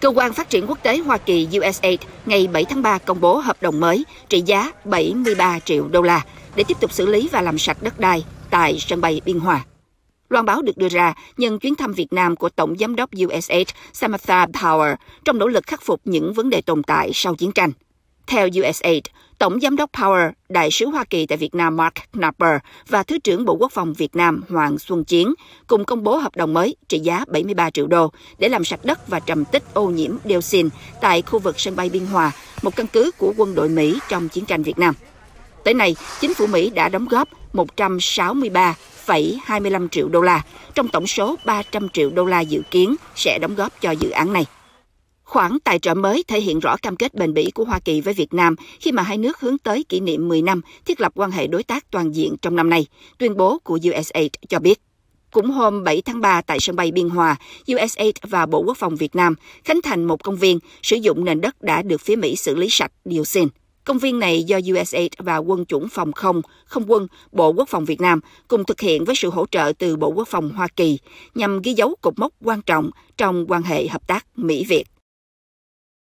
Cơ quan Phát triển Quốc tế Hoa Kỳ USAID ngày 7 tháng 3 công bố hợp đồng mới trị giá 73 triệu đô la để tiếp tục xử lý và làm sạch đất đai tại sân bay Biên Hòa. Loan báo được đưa ra nhân chuyến thăm Việt Nam của Tổng Giám đốc USAID Samantha Power trong nỗ lực khắc phục những vấn đề tồn tại sau chiến tranh. Theo USAID, Tổng Giám đốc Power, Đại sứ Hoa Kỳ tại Việt Nam Mark Knapper và Thứ trưởng Bộ Quốc phòng Việt Nam Hoàng Xuân Chiến cùng công bố hợp đồng mới trị giá 73 triệu đô để làm sạch đất và trầm tích ô nhiễm dioxin tại khu vực sân bay Biên Hòa, một căn cứ của quân đội Mỹ trong chiến tranh Việt Nam. Tới nay, chính phủ Mỹ đã đóng góp 163,25 triệu đô la trong tổng số 300 triệu đô la dự kiến sẽ đóng góp cho dự án này. Khoản tài trợ mới thể hiện rõ cam kết bền bỉ của Hoa Kỳ với Việt Nam khi mà hai nước hướng tới kỷ niệm 10 năm thiết lập quan hệ đối tác toàn diện trong năm nay, tuyên bố của USAID cho biết. Cũng hôm 7 tháng 3 tại sân bay Biên Hòa, USAID và Bộ Quốc phòng Việt Nam khánh thành một công viên sử dụng nền đất đã được phía Mỹ xử lý sạch dioxin. Công viên này do USAID và quân chủng phòng không, không quân, Bộ Quốc phòng Việt Nam cùng thực hiện với sự hỗ trợ từ Bộ Quốc phòng Hoa Kỳ nhằm ghi dấu cột mốc quan trọng trong quan hệ hợp tác Mỹ-Việt.